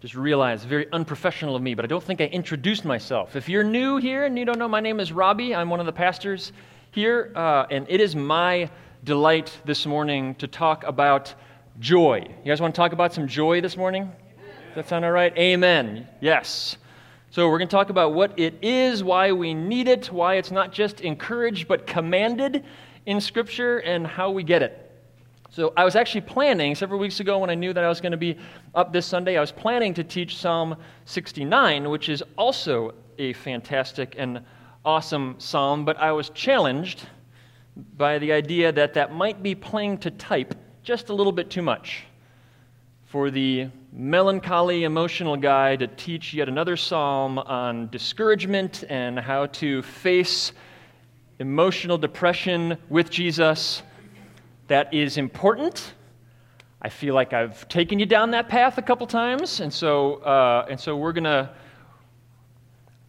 Just realized, very unprofessional of me, but I don't think I introduced myself. If you're new here and you don't know, my name is Robbie. I'm one of the pastors here, uh, and it is my delight this morning to talk about joy. You guys want to talk about some joy this morning? Does that sound all right? Amen. Yes. So, we're going to talk about what it is, why we need it, why it's not just encouraged but commanded in Scripture, and how we get it. So I was actually planning several weeks ago when I knew that I was going to be up this Sunday, I was planning to teach Psalm 69, which is also a fantastic and awesome psalm, but I was challenged by the idea that that might be playing to type just a little bit too much for the melancholy, emotional guy to teach yet another psalm on discouragement and how to face emotional depression with Jesus that is important. I feel like I've taken you down that path a couple times, and so, uh, and so we're going to.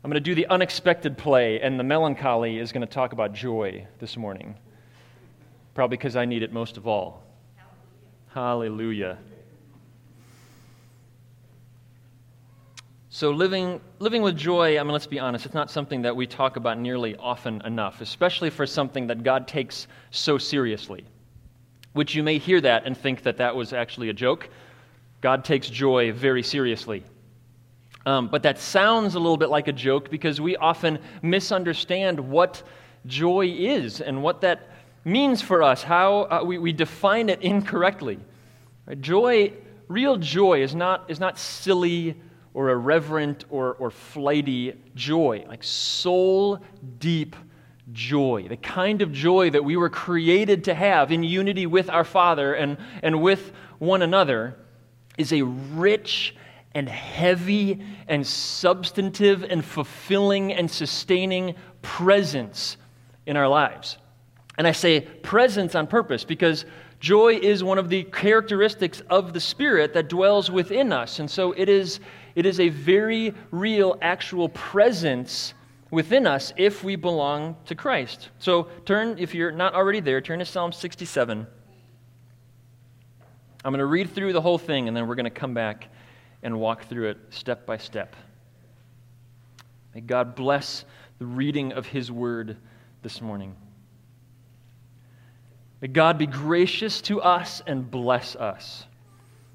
I'm going to do the unexpected play, and the melancholy is going to talk about joy this morning. Probably because I need it most of all. Hallelujah. Hallelujah. So, living, living with joy, I mean, let's be honest, it's not something that we talk about nearly often enough, especially for something that God takes so seriously which you may hear that and think that that was actually a joke. God takes joy very seriously. Um, but that sounds a little bit like a joke because we often misunderstand what joy is and what that means for us, how uh, we, we define it incorrectly. Right? Joy, real joy, is not, is not silly or irreverent or, or flighty joy, like soul deep joy, the kind of joy that we were created to have in unity with our Father and, and with one another, is a rich and heavy and substantive and fulfilling and sustaining presence in our lives. And I say presence on purpose because joy is one of the characteristics of the Spirit that dwells within us. And so it is, it is a very real, actual presence within us if we belong to Christ. So turn, if you're not already there, turn to Psalm 67. I'm going to read through the whole thing and then we're going to come back and walk through it step by step. May God bless the reading of His word this morning. May God be gracious to us and bless us,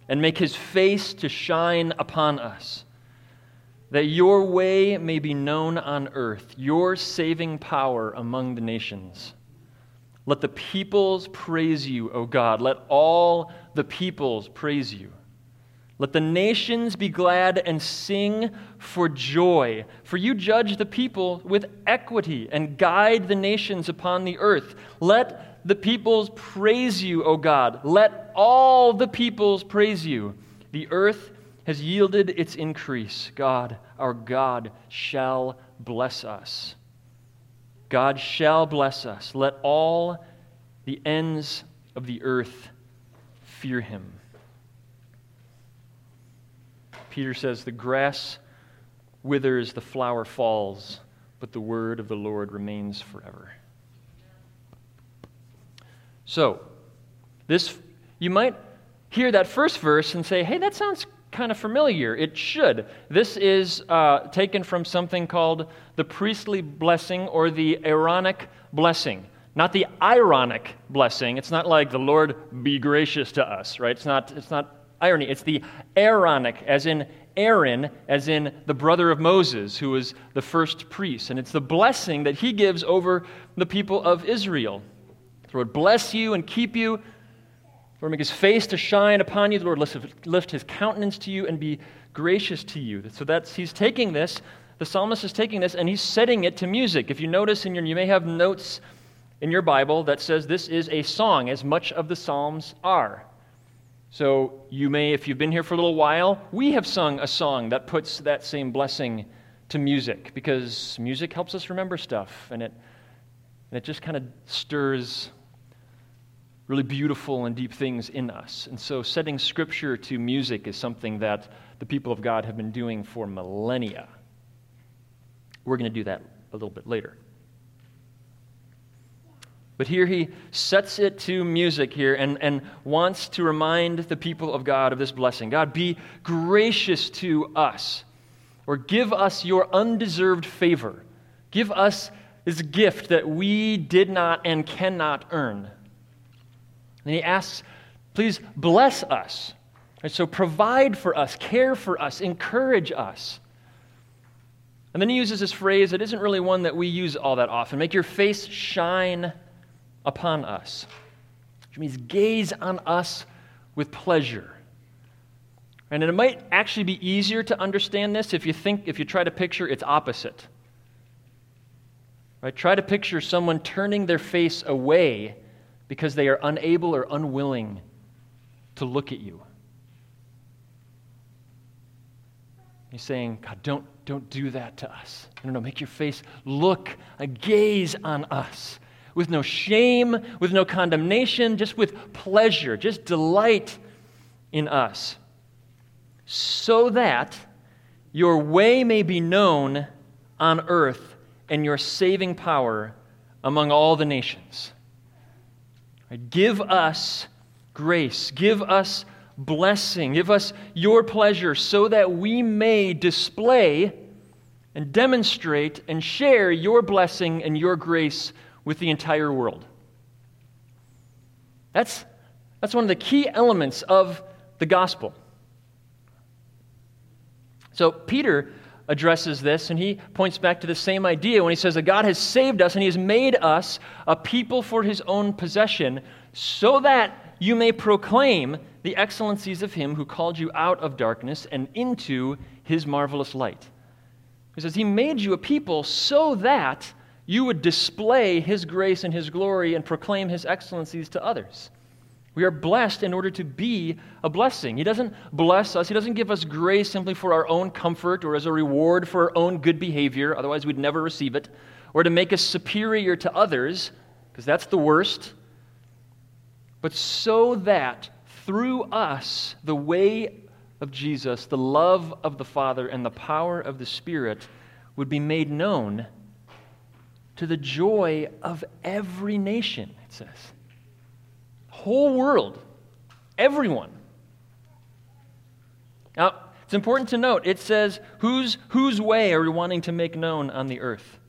and make His face to shine upon us that your way may be known on earth, your saving power among the nations. Let the peoples praise you, O God. Let all the peoples praise you. Let the nations be glad and sing for joy. For you judge the people with equity and guide the nations upon the earth. Let the peoples praise you, O God. Let all the peoples praise you. The earth has yielded its increase. God, our God, shall bless us. God shall bless us. Let all the ends of the earth fear him. Peter says, The grass withers, the flower falls, but the word of the Lord remains forever. So, this you might hear that first verse and say, hey, that sounds kind of familiar. It should. This is uh, taken from something called the priestly blessing or the Aaronic blessing. Not the ironic blessing. It's not like the Lord be gracious to us, right? It's not, it's not irony. It's the Aaronic, as in Aaron, as in the brother of Moses, who was the first priest. And it's the blessing that he gives over the people of Israel. The Lord bless you and keep you. Lord, make his face to shine upon you. The Lord lift, his countenance to you and be gracious to you. So that's he's taking this, the psalmist is taking this and he's setting it to music. If you notice in your you may have notes in your Bible that says this is a song, as much of the Psalms are. So you may, if you've been here for a little while, we have sung a song that puts that same blessing to music because music helps us remember stuff and it, and it just kind of stirs really beautiful and deep things in us. And so, setting scripture to music is something that the people of God have been doing for millennia. We're going to do that a little bit later. But here he sets it to music here and, and wants to remind the people of God of this blessing. God, be gracious to us, or give us your undeserved favor. Give us this gift that we did not and cannot earn. And he asks, please bless us. So provide for us, care for us, encourage us. And then he uses this phrase that isn't really one that we use all that often make your face shine upon us, which means gaze on us with pleasure. And it might actually be easier to understand this if you think, if you try to picture its opposite. Right? Try to picture someone turning their face away because they are unable or unwilling to look at you. He's saying, God, don't, don't do that to us. No, no, make your face look, a gaze on us with no shame, with no condemnation, just with pleasure, just delight in us, so that your way may be known on earth and your saving power among all the nations. Give us grace, give us blessing, give us your pleasure, so that we may display and demonstrate and share your blessing and your grace with the entire world. That's, that's one of the key elements of the gospel. So, Peter addresses this, and he points back to the same idea when he says that God has saved us and he has made us a people for his own possession, so that you may proclaim the excellencies of him who called you out of darkness and into his marvelous light. He says, He made you a people so that you would display His grace and His glory and proclaim His excellencies to others. We are blessed in order to be a blessing. He doesn't bless us, He doesn't give us grace simply for our own comfort or as a reward for our own good behavior, otherwise, we'd never receive it, or to make us superior to others, because that's the worst, but so that through us, the way of Jesus, the love of the Father, and the power of the Spirit would be made known to the joy of every nation, it says. Whole world, everyone. Now, it's important to note it says, whose, whose way are we wanting to make known on the earth?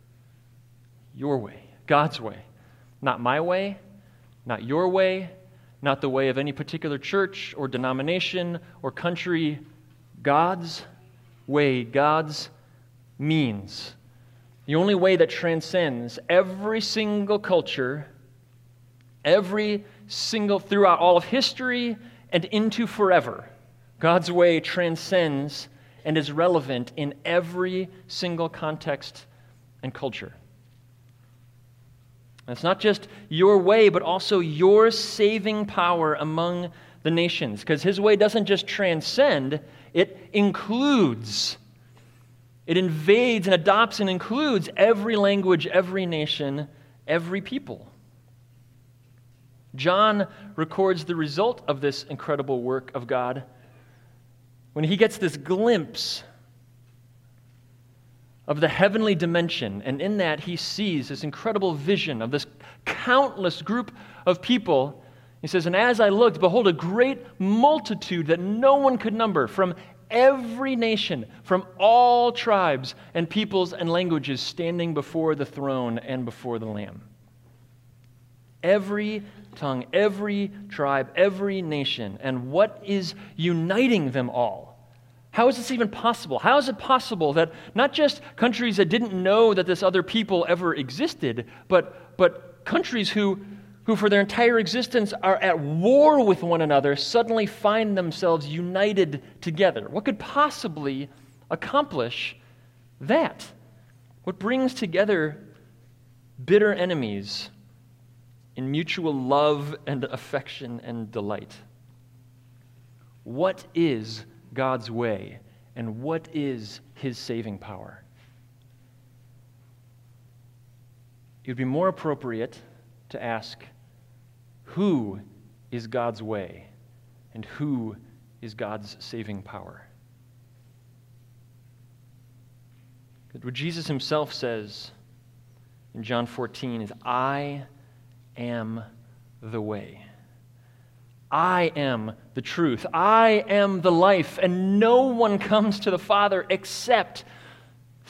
Your way, God's way. Not my way, not your way, not the way of any particular church or denomination or country. God's way, God's means the only way that transcends every single culture, every single, throughout all of history and into forever. God's way transcends and is relevant in every single context and culture. And it's not just your way, but also your saving power among the nations. Because his way doesn't just transcend, it includes it invades and adopts and includes every language, every nation, every people. John records the result of this incredible work of God when he gets this glimpse of the heavenly dimension, and in that he sees this incredible vision of this countless group of people. He says, And as I looked, behold, a great multitude that no one could number from every nation from all tribes and peoples and languages standing before the throne and before the Lamb. Every tongue, every tribe, every nation. And what is uniting them all? How is this even possible? How is it possible that not just countries that didn't know that this other people ever existed, but, but countries who who for their entire existence are at war with one another suddenly find themselves united together. What could possibly accomplish that? What brings together bitter enemies in mutual love and affection and delight? What is God's way and what is his saving power? It would be more appropriate to ask who is God's way and who is God's saving power. What Jesus himself says in John 14 is, I am the way. I am the truth. I am the life, and no one comes to the Father except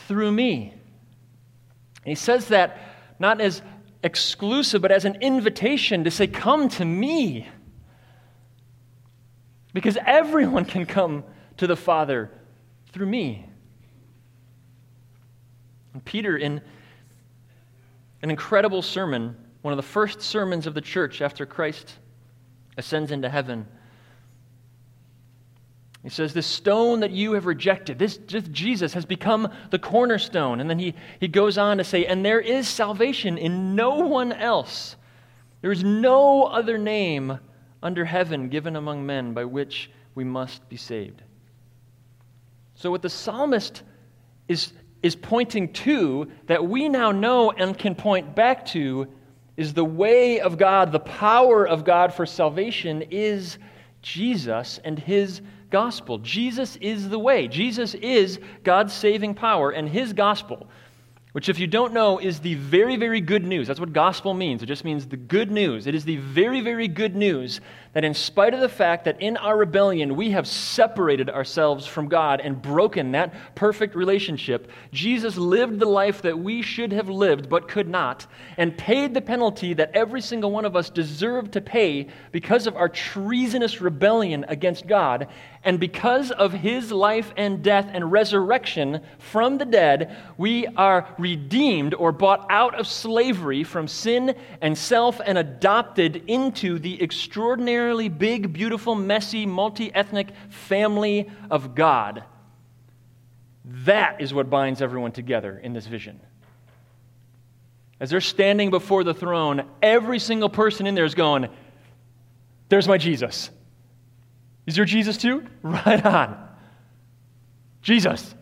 through me. And he says that not as exclusive, but as an invitation to say, Come to me. Because everyone can come to the Father through me. And Peter, in an incredible sermon, one of the first sermons of the church after Christ ascends into heaven. He says, This stone that you have rejected, this, this Jesus has become the cornerstone. And then he, he goes on to say, And there is salvation in no one else. There is no other name under heaven given among men by which we must be saved. So, what the psalmist is, is pointing to, that we now know and can point back to, is the way of God, the power of God for salvation is Jesus and his gospel. Jesus is the way. Jesus is God's saving power, and his gospel which, if you don't know, is the very, very good news. That's what gospel means. It just means the good news. It is the very, very good news that, in spite of the fact that in our rebellion we have separated ourselves from God and broken that perfect relationship, Jesus lived the life that we should have lived but could not, and paid the penalty that every single one of us deserved to pay because of our treasonous rebellion against God. And because of his life and death and resurrection from the dead, we are redeemed or bought out of slavery from sin and self and adopted into the extraordinarily big, beautiful, messy, multi ethnic family of God. That is what binds everyone together in this vision. As they're standing before the throne, every single person in there is going, There's my Jesus. Is your Jesus too? Right on. Jesus.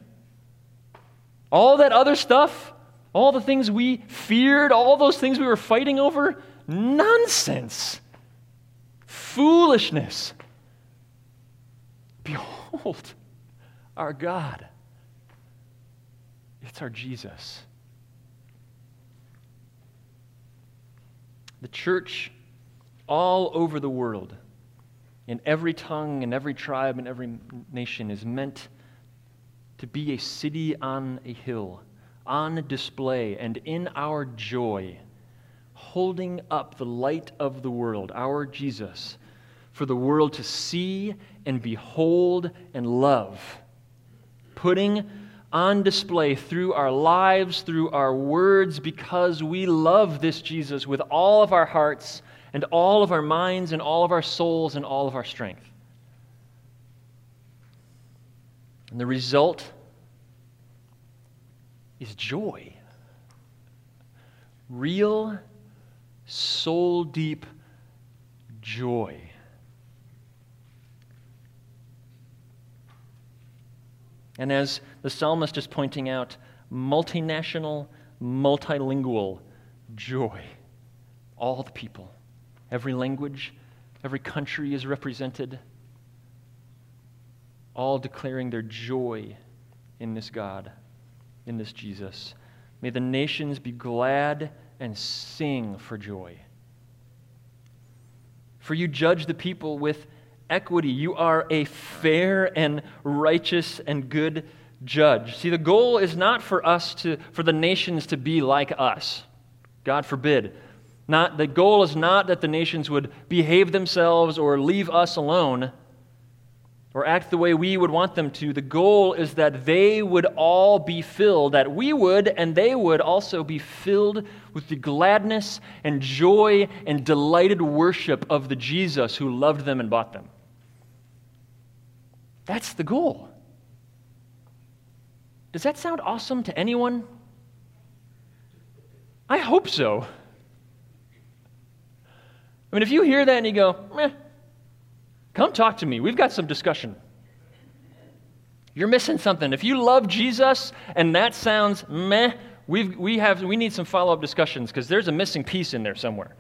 All that other stuff, all the things we feared, all those things we were fighting over, nonsense. Foolishness. Behold our God. It's our Jesus. The church all over the world in every tongue and every tribe and every nation is meant to be a city on a hill, on display, and in our joy, holding up the light of the world, our Jesus, for the world to see and behold and love, putting on display through our lives, through our words, because we love this Jesus with all of our hearts and all of our minds and all of our souls and all of our strength. And the result is joy. Real, soul deep joy. And as the psalmist is pointing out, multinational, multilingual joy. All the people. Every language, every country is represented, all declaring their joy in this God, in this Jesus. May the nations be glad and sing for joy. For you judge the people with equity. You are a fair and righteous and good judge. See, the goal is not for us to, for the nations to be like us. God forbid. Not, the goal is not that the nations would behave themselves or leave us alone or act the way we would want them to. The goal is that they would all be filled, that we would and they would also be filled with the gladness and joy and delighted worship of the Jesus who loved them and bought them. That's the goal. Does that sound awesome to anyone? I hope so. I mean, if you hear that and you go, meh, come talk to me. We've got some discussion. You're missing something. If you love Jesus and that sounds meh, we've, we, have, we need some follow up discussions because there's a missing piece in there somewhere.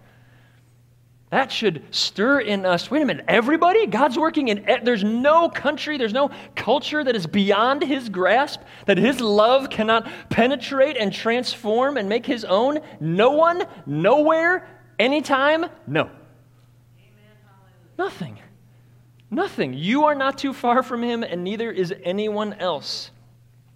That should stir in us. Wait a minute, everybody? God's working in. There's no country, there's no culture that is beyond His grasp, that His love cannot penetrate and transform and make His own. No one, nowhere, anytime? No. Amen, Nothing. Nothing. You are not too far from him, and neither is anyone else.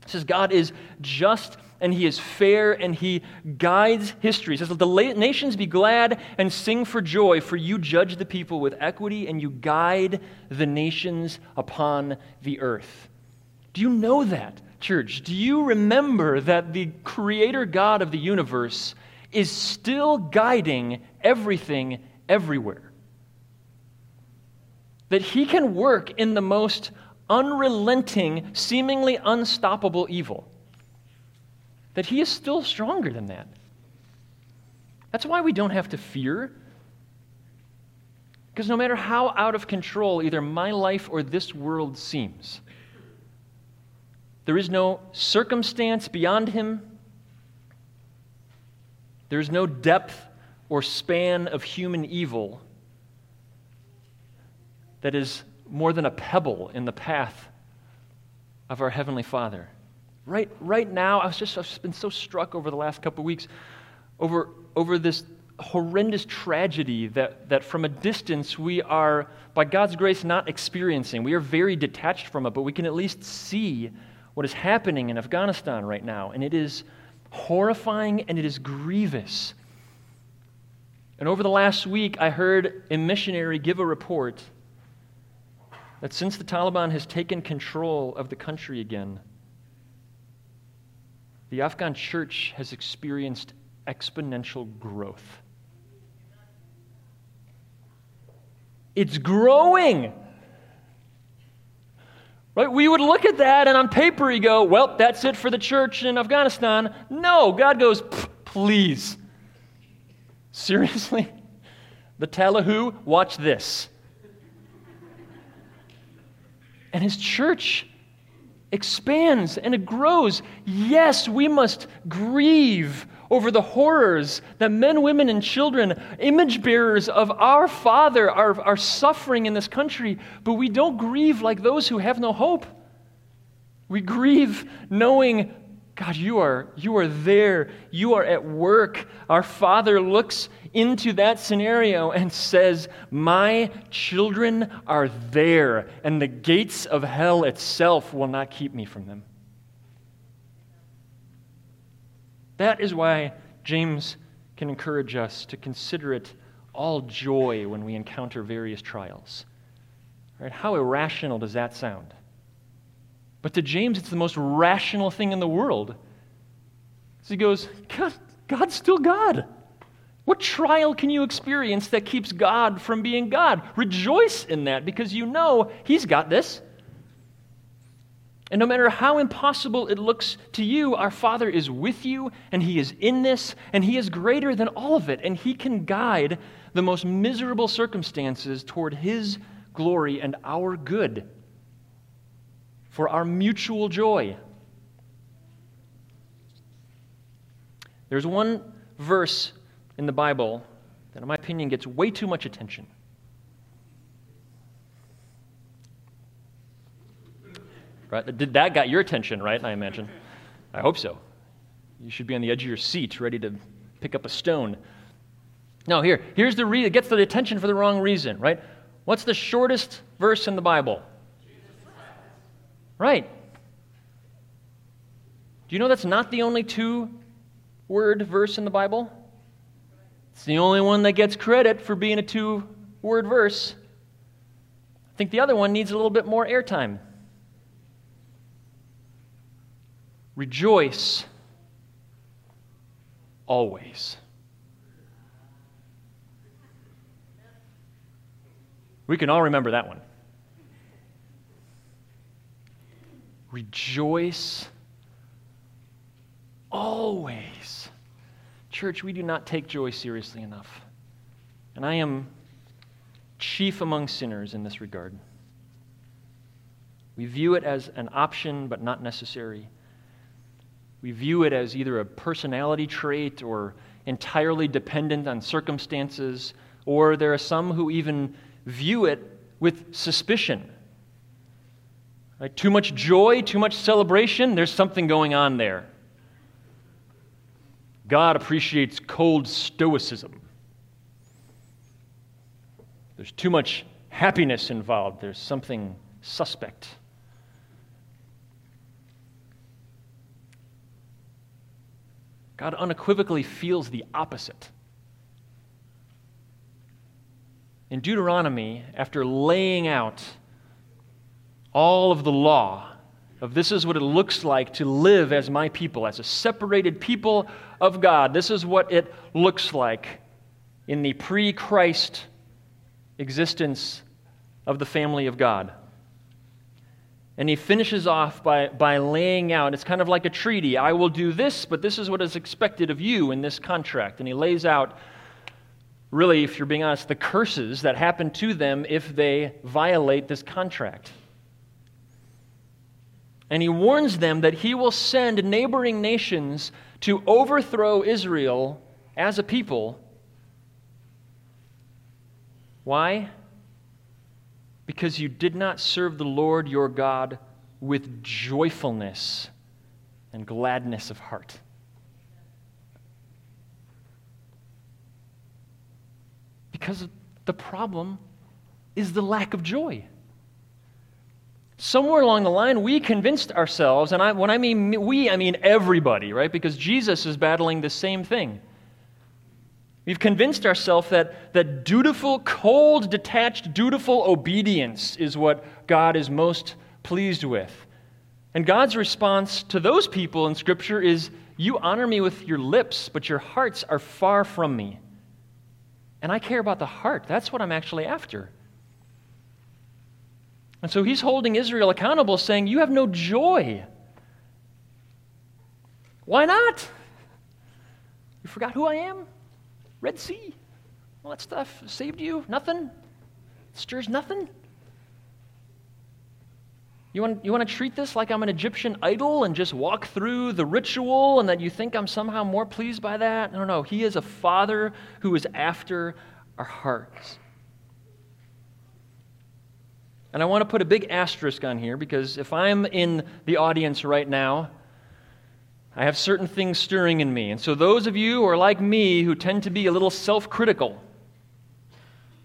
It says God is just and he is fair and he guides history. It says, Let the nations be glad and sing for joy, for you judge the people with equity and you guide the nations upon the earth. Do you know that, church? Do you remember that the creator God of the universe is still guiding everything everywhere? That he can work in the most unrelenting, seemingly unstoppable evil that He is still stronger than that. That's why we don't have to fear. Because no matter how out of control either my life or this world seems, there is no circumstance beyond Him. There is no depth or span of human evil that is more than a pebble in the path of our Heavenly Father. Right, right now, I was just I've been so struck over the last couple weeks over, over this horrendous tragedy that, that from a distance we are, by God's grace, not experiencing. We are very detached from it, but we can at least see what is happening in Afghanistan right now. And it is horrifying and it is grievous. And over the last week, I heard a missionary give a report that since the Taliban has taken control of the country again, the Afghan church has experienced exponential growth. It's growing. Right? We would look at that and on paper you go, well, that's it for the church in Afghanistan. No, God goes, please. Seriously? The Talahu, watch this. And his church expands and it grows. Yes, we must grieve over the horrors that men, women, and children, image bearers of our Father, are, are suffering in this country, but we don't grieve like those who have no hope. We grieve knowing God, you are, you are there. You are at work. Our Father looks into that scenario and says, My children are there, and the gates of hell itself will not keep me from them. That is why James can encourage us to consider it all joy when we encounter various trials. Right? How irrational does that sound? But to James, it's the most rational thing in the world. So he goes, God, God's still God. What trial can you experience that keeps God from being God? Rejoice in that because you know He's got this. And no matter how impossible it looks to you, our Father is with you, and He is in this, and He is greater than all of it, and He can guide the most miserable circumstances toward His glory and our good for our mutual joy. There's one verse in the Bible that, in my opinion, gets way too much attention. Right? Did that got your attention, right? I imagine. I hope so. You should be on the edge of your seat, ready to pick up a stone. Now, here, here's the reason. It gets the attention for the wrong reason, right? What's the shortest verse in the Bible? Right. Do you know that's not the only two word verse in the Bible? It's the only one that gets credit for being a two word verse. I think the other one needs a little bit more airtime. Rejoice always. We can all remember that one. Rejoice always. Church, we do not take joy seriously enough. And I am chief among sinners in this regard. We view it as an option, but not necessary. We view it as either a personality trait or entirely dependent on circumstances, or there are some who even view it with suspicion Right? Too much joy, too much celebration, there's something going on there. God appreciates cold stoicism. There's too much happiness involved, there's something suspect. God unequivocally feels the opposite. In Deuteronomy, after laying out all of the law of this is what it looks like to live as my people, as a separated people of God, this is what it looks like in the pre Christ existence of the family of God. And he finishes off by, by laying out, it's kind of like a treaty. I will do this, but this is what is expected of you in this contract. And he lays out, really, if you're being honest, the curses that happen to them if they violate this contract. And he warns them that he will send neighboring nations to overthrow Israel as a people. Why? because you did not serve the Lord your God with joyfulness and gladness of heart. Because the problem is the lack of joy. Somewhere along the line, we convinced ourselves, and I, when I mean we, I mean everybody, right? Because Jesus is battling the same thing. We've convinced ourselves that, that dutiful, cold, detached, dutiful obedience is what God is most pleased with. And God's response to those people in Scripture is You honor me with your lips, but your hearts are far from me. And I care about the heart. That's what I'm actually after. And so he's holding Israel accountable, saying, You have no joy. Why not? You forgot who I am? Red Sea, all that stuff saved you? Nothing? Stirs nothing? You want, you want to treat this like I'm an Egyptian idol and just walk through the ritual and that you think I'm somehow more pleased by that? No, no. He is a father who is after our hearts. And I want to put a big asterisk on here because if I'm in the audience right now I have certain things stirring in me. And so, those of you who are like me who tend to be a little self critical,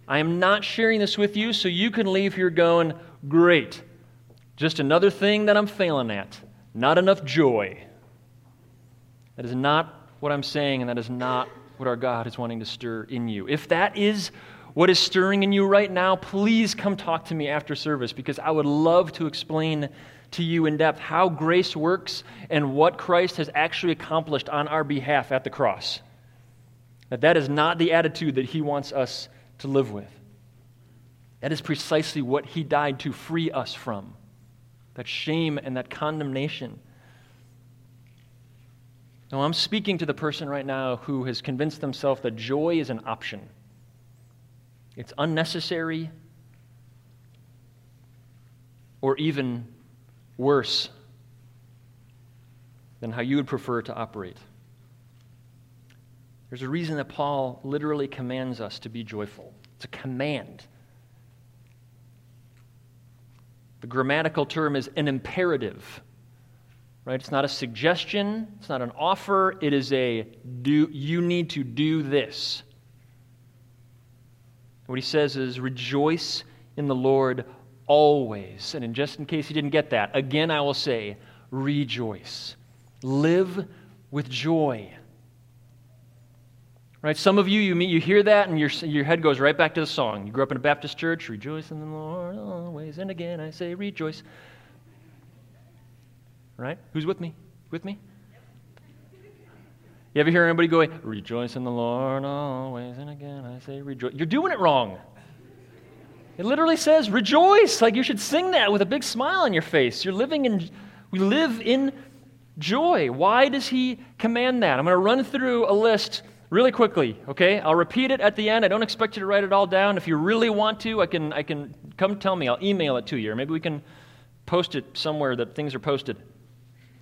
I am not sharing this with you so you can leave here going, great. Just another thing that I'm failing at. Not enough joy. That is not what I'm saying, and that is not what our God is wanting to stir in you. If that is what is stirring in you right now, please come talk to me after service because I would love to explain to you in depth how grace works and what Christ has actually accomplished on our behalf at the cross. That that is not the attitude that he wants us to live with. That is precisely what he died to free us from. That shame and that condemnation. Now, I'm speaking to the person right now who has convinced themselves that joy is an option. It's unnecessary or even worse than how you would prefer to operate. There's a reason that Paul literally commands us to be joyful. It's a command. The grammatical term is an imperative. Right? It's not a suggestion, it's not an offer, it is a do you need to do this. What he says is rejoice in the Lord always. And in just in case you didn't get that, again I will say, rejoice. Live with joy. Right? Some of you, you, meet, you hear that and your, your head goes right back to the song. You grew up in a Baptist church, rejoice in the Lord always. And again I say, rejoice. Right? Who's with me? With me? You ever hear anybody going, rejoice in the Lord always? And again I say, rejoice. You're doing it wrong. It literally says, rejoice. Like you should sing that with a big smile on your face. You're living in, we live in joy. Why does he command that? I'm going to run through a list really quickly, okay? I'll repeat it at the end. I don't expect you to write it all down. If you really want to, I can, I can come tell me. I'll email it to you, or maybe we can post it somewhere that things are posted.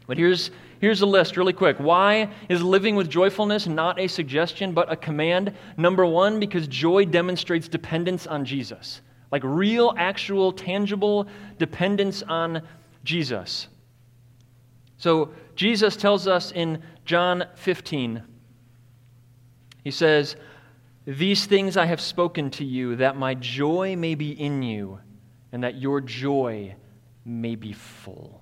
But here's, here's a list really quick. Why is living with joyfulness not a suggestion but a command? Number one, because joy demonstrates dependence on Jesus like real, actual, tangible dependence on Jesus. So, Jesus tells us in John 15, he says, These things I have spoken to you, that my joy may be in you, and that your joy may be full.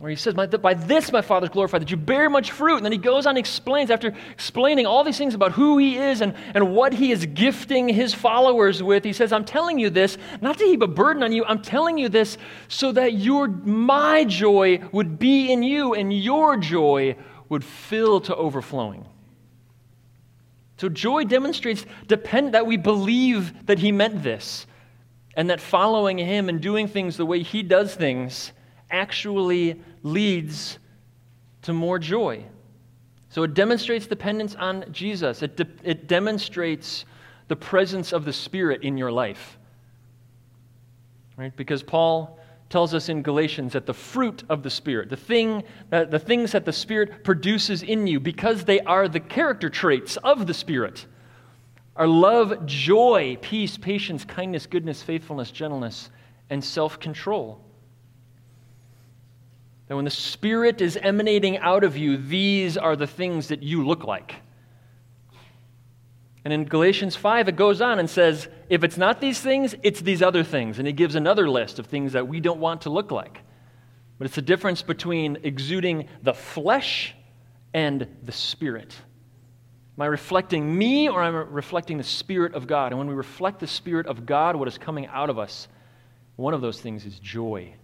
Where he says, By this my Father is glorified, that you bear much fruit. And then he goes on and explains, after explaining all these things about who he is and, and what he is gifting his followers with, he says, I'm telling you this, not to heap a burden on you, I'm telling you this so that your, my joy would be in you and your joy would fill to overflowing. So joy demonstrates depend, that we believe that he meant this and that following him and doing things the way he does things actually leads to more joy. So it demonstrates dependence on Jesus, it, de- it demonstrates the presence of the Spirit in your life. Right? Because Paul tells us in Galatians that the fruit of the Spirit, the, thing, that, the things that the Spirit produces in you, because they are the character traits of the Spirit, are love, joy, peace, patience, kindness, goodness, faithfulness, gentleness, and self control. That when the Spirit is emanating out of you, these are the things that you look like. And in Galatians 5, it goes on and says, if it's not these things, it's these other things. And it gives another list of things that we don't want to look like. But it's the difference between exuding the flesh and the Spirit. Am I reflecting me or am I reflecting the Spirit of God? And when we reflect the Spirit of God, what is coming out of us, one of those things is joy.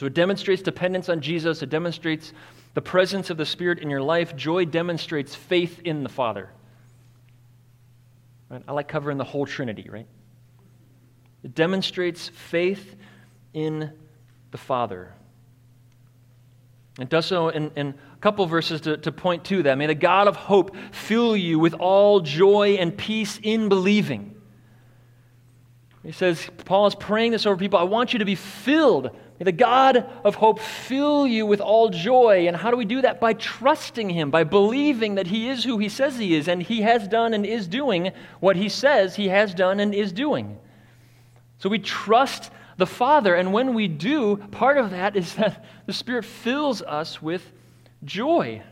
So it demonstrates dependence on Jesus, it demonstrates the presence of the Spirit in your life. Joy demonstrates faith in the Father. Right? I like covering the whole Trinity, right? It demonstrates faith in the Father. It does so in, in a couple verses to, to point to that. May the God of hope fill you with all joy and peace in believing. He says, Paul is praying this over people. I want you to be filled May the God of hope fill you with all joy. And how do we do that? By trusting Him, by believing that He is who He says He is, and He has done and is doing what He says He has done and is doing. So we trust the Father, and when we do, part of that is that the Spirit fills us with joy.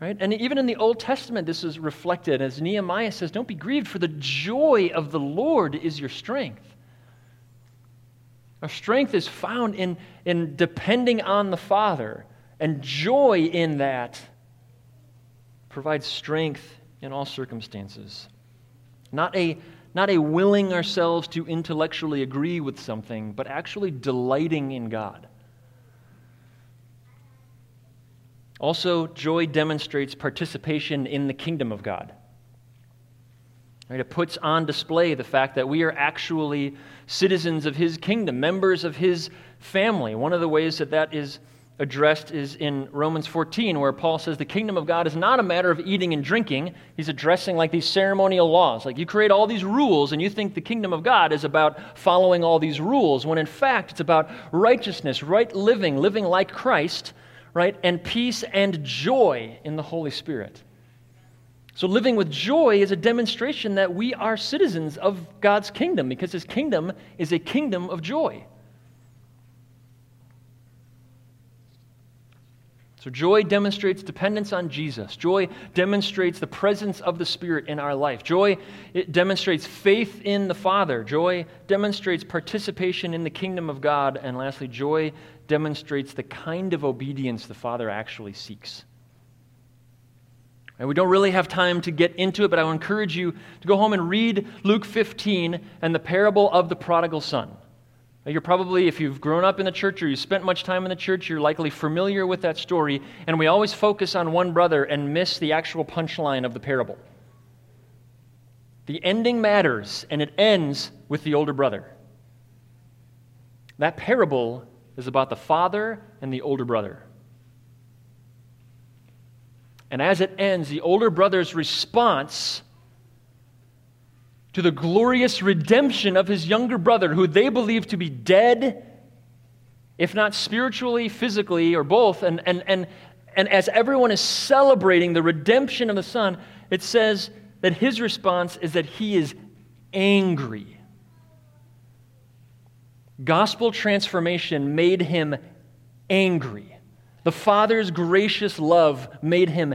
Right? And even in the Old Testament, this is reflected as Nehemiah says, Don't be grieved, for the joy of the Lord is your strength. Our strength is found in, in depending on the Father, and joy in that provides strength in all circumstances. Not a, not a willing ourselves to intellectually agree with something, but actually delighting in God. Also, joy demonstrates participation in the kingdom of God. Right? It puts on display the fact that we are actually citizens of his kingdom, members of his family. One of the ways that that is addressed is in Romans 14, where Paul says the kingdom of God is not a matter of eating and drinking. He's addressing like these ceremonial laws. Like you create all these rules and you think the kingdom of God is about following all these rules, when in fact it's about righteousness, right living, living like Christ, right, and peace and joy in the Holy Spirit. So, living with joy is a demonstration that we are citizens of God's kingdom because his kingdom is a kingdom of joy. So, joy demonstrates dependence on Jesus. Joy demonstrates the presence of the Spirit in our life. Joy it demonstrates faith in the Father. Joy demonstrates participation in the kingdom of God. And lastly, joy demonstrates the kind of obedience the Father actually seeks. And we don't really have time to get into it, but I would encourage you to go home and read Luke 15 and the parable of the prodigal son. You're probably, if you've grown up in the church or you spent much time in the church, you're likely familiar with that story. And we always focus on one brother and miss the actual punchline of the parable. The ending matters, and it ends with the older brother. That parable is about the father and the older brother. And as it ends, the older brother's response to the glorious redemption of his younger brother, who they believe to be dead, if not spiritually, physically, or both, and, and, and, and as everyone is celebrating the redemption of the son, it says that his response is that he is angry. Gospel transformation made him angry. The Father's gracious love made him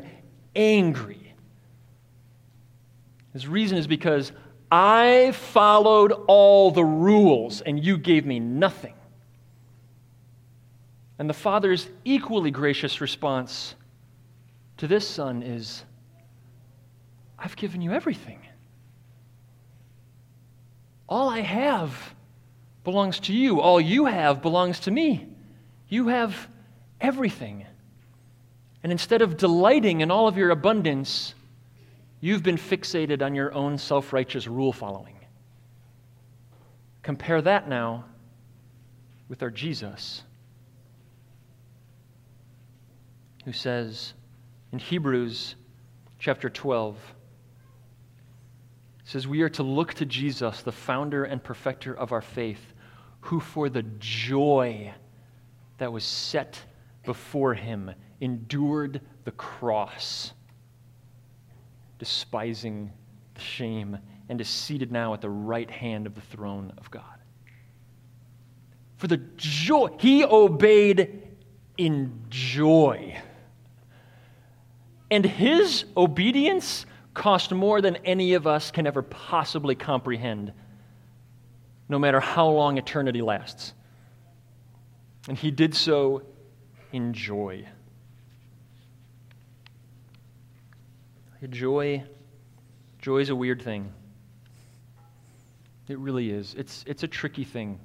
angry. His reason is because I followed all the rules and you gave me nothing. And the Father's equally gracious response to this son is I've given you everything. All I have belongs to you. All you have belongs to me. You have everything. And instead of delighting in all of your abundance, you've been fixated on your own self righteous rule following. Compare that now with our Jesus, who says in Hebrews chapter 12, says, We are to look to Jesus, the founder and perfecter of our faith, who for the joy that was set before him endured the cross, despising the shame, and is seated now at the right hand of the throne of God. For the joy, he obeyed in joy. And his obedience cost more than any of us can ever possibly comprehend, no matter how long eternity lasts. And he did so in joy. Joy, joy is a weird thing. It really is. It's, it's a tricky thing.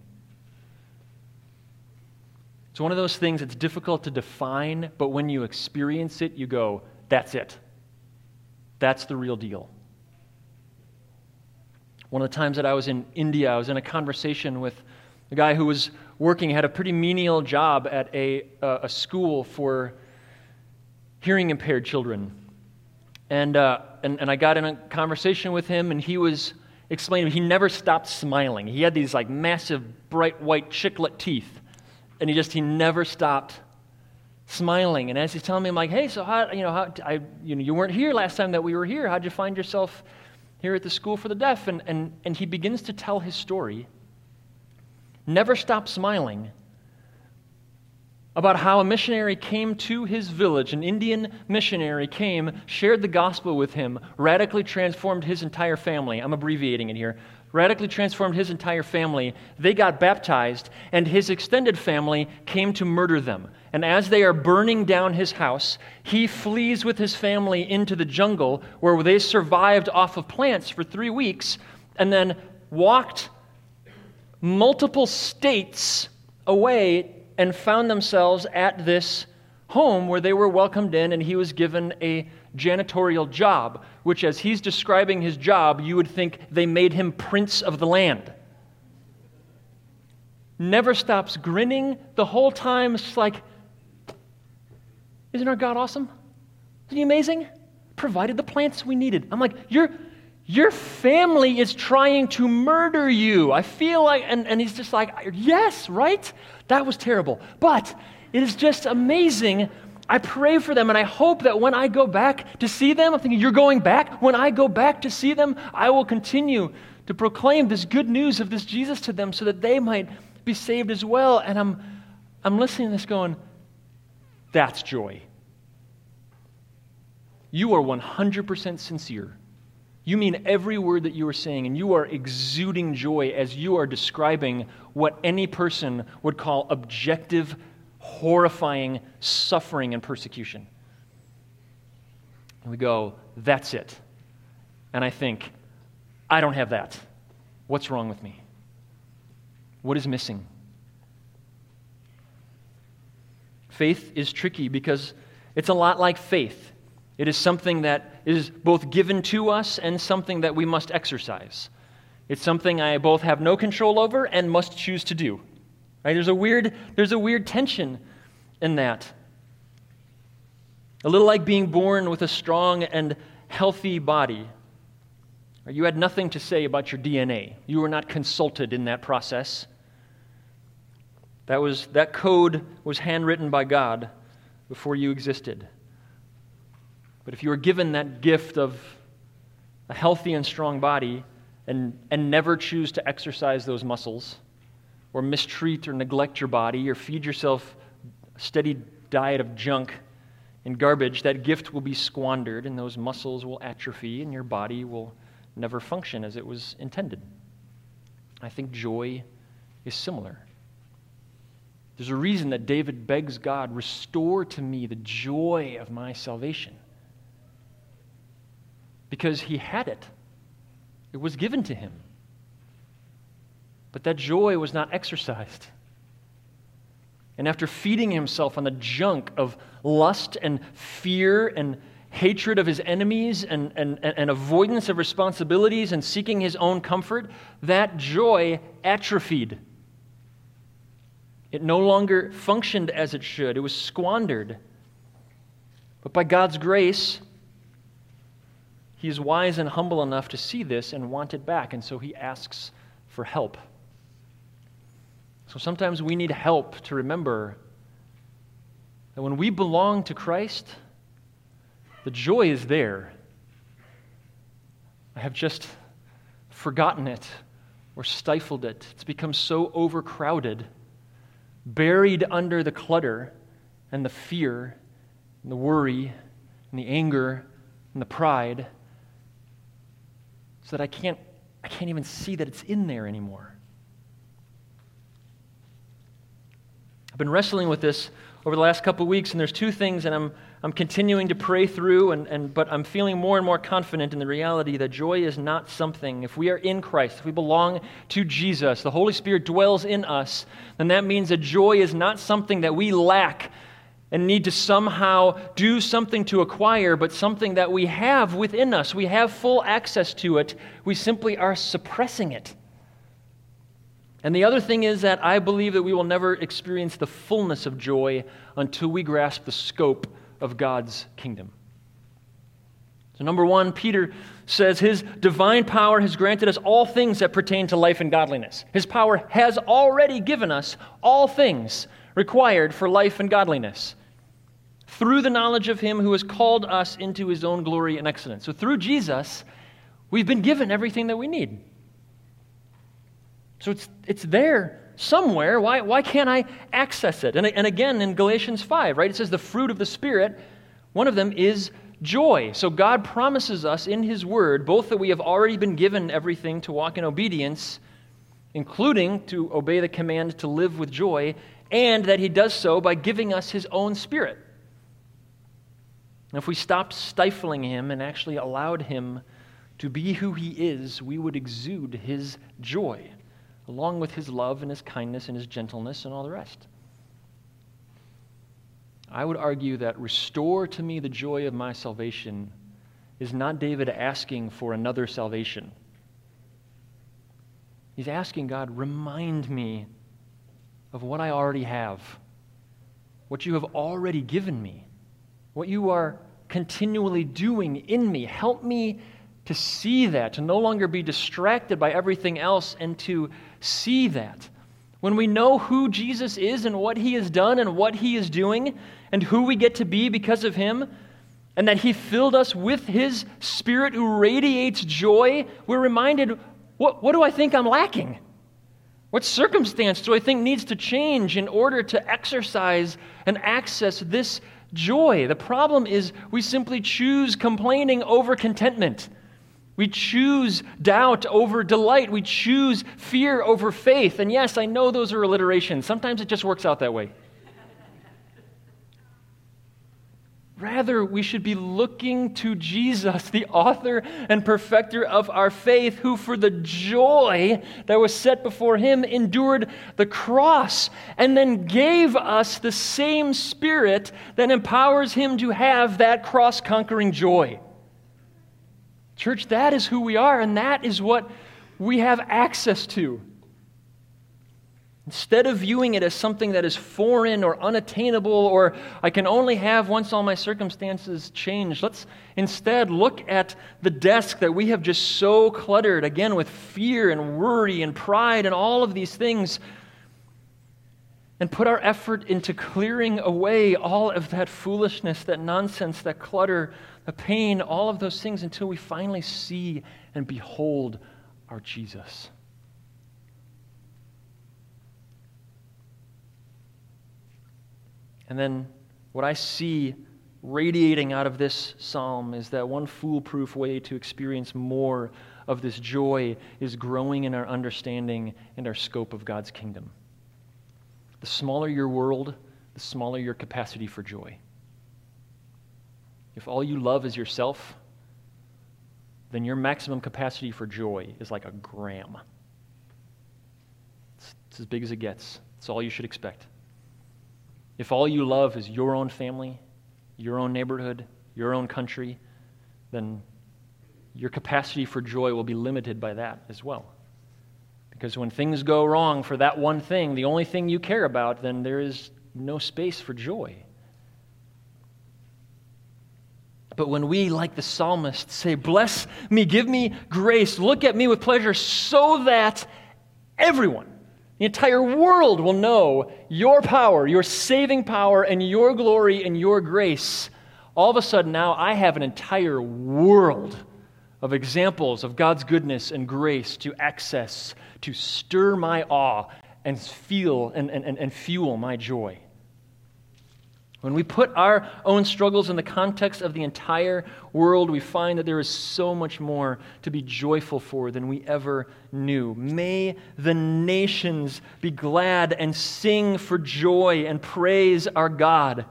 It's one of those things that's difficult to define, but when you experience it, you go, that's it. That's the real deal. One of the times that I was in India, I was in a conversation with a guy who was working, had a pretty menial job at a, uh, a school for hearing impaired children. And, uh, and, and I got in a conversation with him, and he was explaining he never stopped smiling. He had these like massive, bright white chiclet teeth, and he just, he never stopped smiling. And as he's telling me, I'm like, hey, so how, you know, how, I, you know, you weren't here last time that we were here. How'd you find yourself here at the school for the deaf? And, and, and he begins to tell his story, never stopped smiling, about how a missionary came to his village, an Indian missionary came, shared the gospel with him, radically transformed his entire family. I'm abbreviating it here radically transformed his entire family. They got baptized, and his extended family came to murder them. And as they are burning down his house, he flees with his family into the jungle where they survived off of plants for three weeks and then walked multiple states away and found themselves at this home where they were welcomed in and he was given a janitorial job, which, as he's describing his job, you would think they made him prince of the land. Never stops grinning the whole time. It's like, isn't our God awesome? Isn't he amazing? Provided the plants we needed. I'm like, your, your family is trying to murder you. I feel like, and, and he's just like, yes, right? That was terrible. But it is just amazing I pray for them and I hope that when I go back to see them, I'm thinking, you're going back? When I go back to see them, I will continue to proclaim this good news of this Jesus to them so that they might be saved as well. And I'm, I'm listening to this going, that's joy. You are 100% sincere. You mean every word that you are saying, and you are exuding joy as you are describing what any person would call objective horrifying suffering and persecution. And we go, that's it. And I think, I don't have that. What's wrong with me? What is missing? Faith is tricky because it's a lot like faith. It is something that is both given to us and something that we must exercise. It's something I both have no control over and must choose to do. Right? There's, a weird, there's a weird tension in that. A little like being born with a strong and healthy body. You had nothing to say about your DNA. You were not consulted in that process. That, was, that code was handwritten by God before you existed. But if you are given that gift of a healthy and strong body and, and never choose to exercise those muscles, or mistreat or neglect your body, or feed yourself a steady diet of junk and garbage, that gift will be squandered and those muscles will atrophy and your body will never function as it was intended. I think joy is similar. There's a reason that David begs God, restore to me the joy of my salvation. Because he had it, it was given to him. But that joy was not exercised. And after feeding himself on the junk of lust and fear and hatred of his enemies and, and, and avoidance of responsibilities and seeking his own comfort, that joy atrophied. It no longer functioned as it should, it was squandered. But by God's grace, he is wise and humble enough to see this and want it back, and so he asks for help. So sometimes we need help to remember that when we belong to Christ, the joy is there. I have just forgotten it or stifled it. It's become so overcrowded buried under the clutter and the fear and the worry and the anger and the pride so that I can't, I can't even see that it's in there anymore. I've been wrestling with this over the last couple weeks, and there's two things, and I'm I'm continuing to pray through, and, and, but I'm feeling more and more confident in the reality that joy is not something. If we are in Christ, if we belong to Jesus, the Holy Spirit dwells in us, then that means that joy is not something that we lack and need to somehow do something to acquire, but something that we have within us. We have full access to it. We simply are suppressing it. And the other thing is that I believe that we will never experience the fullness of joy until we grasp the scope of God's kingdom. So, number one, Peter says his divine power has granted us all things that pertain to life and godliness. His power has already given us all things required for life and godliness through the knowledge of him who has called us into his own glory and excellence. So, through Jesus, we've been given everything that we need. So, it's, it's there somewhere. Why, why can't I access it? And, and again, in Galatians 5, right, it says the fruit of the Spirit, one of them is joy. So God promises us in His Word both that we have already been given everything to walk in obedience, including to obey the command to live with joy, and that He does so by giving us His own Spirit. And if we stopped stifling Him and actually allowed Him to be who He is, we would exude His joy along with his love and his kindness and his gentleness and all the rest. I would argue that restore to me the joy of my salvation is not David asking for another salvation. He's asking God, remind me of what I already have, what you have already given me, what you are continually doing in me. Help me to see that, to no longer be distracted by everything else, and to see that. When we know who Jesus is and what he has done and what he is doing, and who we get to be because of him, and that he filled us with his spirit who radiates joy, we're reminded what, what do I think I'm lacking? What circumstance do I think needs to change in order to exercise and access this joy? The problem is we simply choose complaining over contentment. We choose doubt over delight. We choose fear over faith. And yes, I know those are alliterations. Sometimes it just works out that way. Rather, we should be looking to Jesus, the author and perfecter of our faith, who, for the joy that was set before him, endured the cross and then gave us the same spirit that empowers him to have that cross conquering joy. Church, that is who we are, and that is what we have access to. Instead of viewing it as something that is foreign or unattainable or I can only have once all my circumstances change, let's instead look at the desk that we have just so cluttered, again, with fear and worry and pride and all of these things, and put our effort into clearing away all of that foolishness, that nonsense, that clutter, the pain, all of those things until we finally see and behold our Jesus. And then What I see radiating out of this psalm is that one foolproof way to experience more of this joy is growing in our understanding and our scope of God's kingdom. The smaller your world, the smaller your capacity for joy. If all you love is yourself, then your maximum capacity for joy is like a gram. It's, it's as big as it gets. It's all you should expect. If all you love is your own family, your own neighborhood, your own country, then your capacity for joy will be limited by that as well. Because when things go wrong for that one thing, the only thing you care about, then there is no space for joy. But when we, like the psalmist, say, Bless me, give me grace, look at me with pleasure, so that everyone, the entire world will know your power, your saving power, and your glory and your grace. All of a sudden, now I have an entire world of examples of God's goodness and grace to access, to stir my awe and feel and, and, and fuel my joy. When we put our own struggles in the context of the entire world, we find that there is so much more to be joyful for than we ever knew. May the nations be glad and sing for joy and praise our God.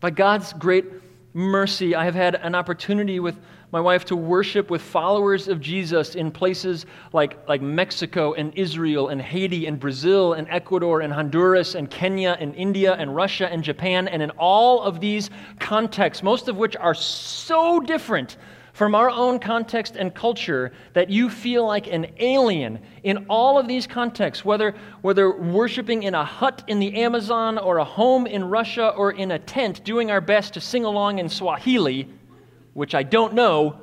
By God's great mercy, I have had an opportunity with my wife to worship with followers of Jesus in places like, like Mexico and Israel and Haiti and Brazil and Ecuador and Honduras and Kenya and India and Russia and Japan. And in all of these contexts, most of which are so different from our own context and culture that you feel like an alien in all of these contexts, whether, whether worshiping in a hut in the Amazon or a home in Russia or in a tent, doing our best to sing along in Swahili which I don't know,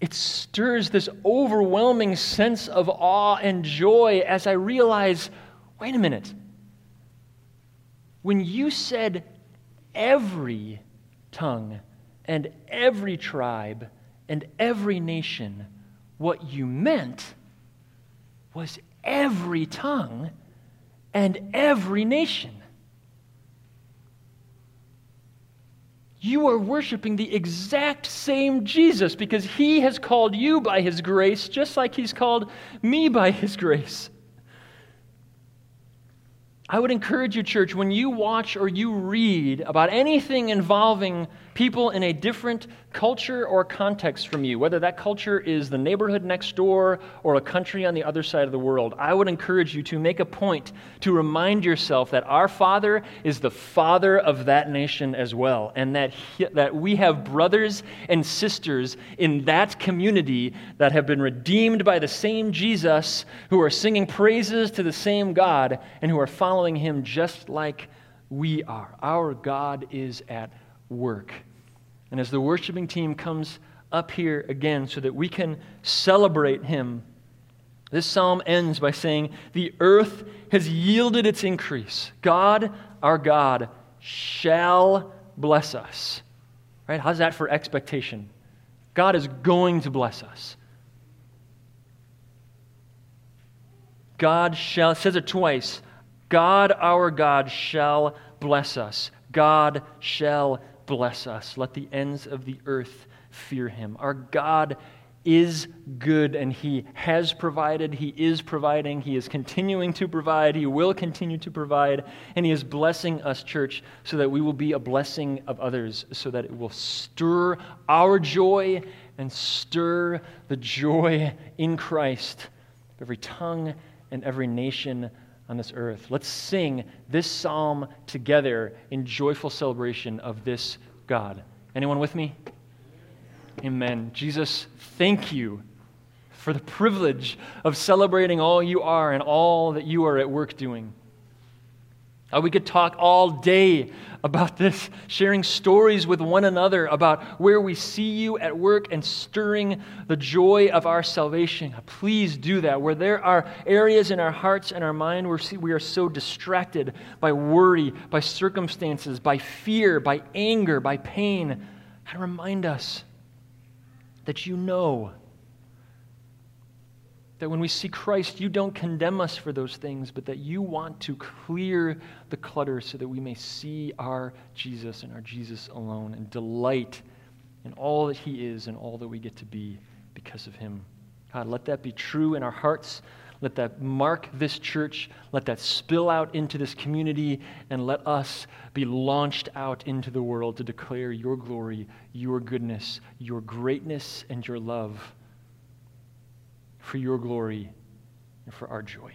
it stirs this overwhelming sense of awe and joy as I realize wait a minute. When you said every tongue and every tribe and every nation, what you meant was every tongue and every nation. You are worshiping the exact same Jesus because he has called you by his grace just like he's called me by his grace. I would encourage you, church, when you watch or you read about anything involving people in a different culture or context from you, whether that culture is the neighborhood next door or a country on the other side of the world, I would encourage you to make a point to remind yourself that our Father is the Father of that nation as well, and that, he, that we have brothers and sisters in that community that have been redeemed by the same Jesus, who are singing praises to the same God, and who are following Him just like we are. Our God is at work. And as the worshiping team comes up here again so that we can celebrate him, this psalm ends by saying, The earth has yielded its increase. God, our God, shall bless us. Right? How's that for expectation? God is going to bless us. God shall, says it twice God, our God, shall bless us. God shall bless us. Let the ends of the earth fear him. Our God is good and he has provided, he is providing, he is continuing to provide, he will continue to provide, and he is blessing us, church, so that we will be a blessing of others, so that it will stir our joy and stir the joy in Christ every tongue and every nation on this earth. Let's sing this psalm together in joyful celebration of this God. Anyone with me? Amen. Jesus, thank you for the privilege of celebrating all you are and all that you are at work doing. Uh, we could talk all day about this, sharing stories with one another about where we see you at work and stirring the joy of our salvation. Uh, please do that. Where there are areas in our hearts and our mind where we are so distracted by worry, by circumstances, by fear, by anger, by pain, and remind us that you know That when we see Christ, you don't condemn us for those things, but that you want to clear the clutter so that we may see our Jesus and our Jesus alone and delight in all that He is and all that we get to be because of Him. God, let that be true in our hearts. Let that mark this church. Let that spill out into this community. And let us be launched out into the world to declare your glory, your goodness, your greatness, and your love for your glory and for our joy.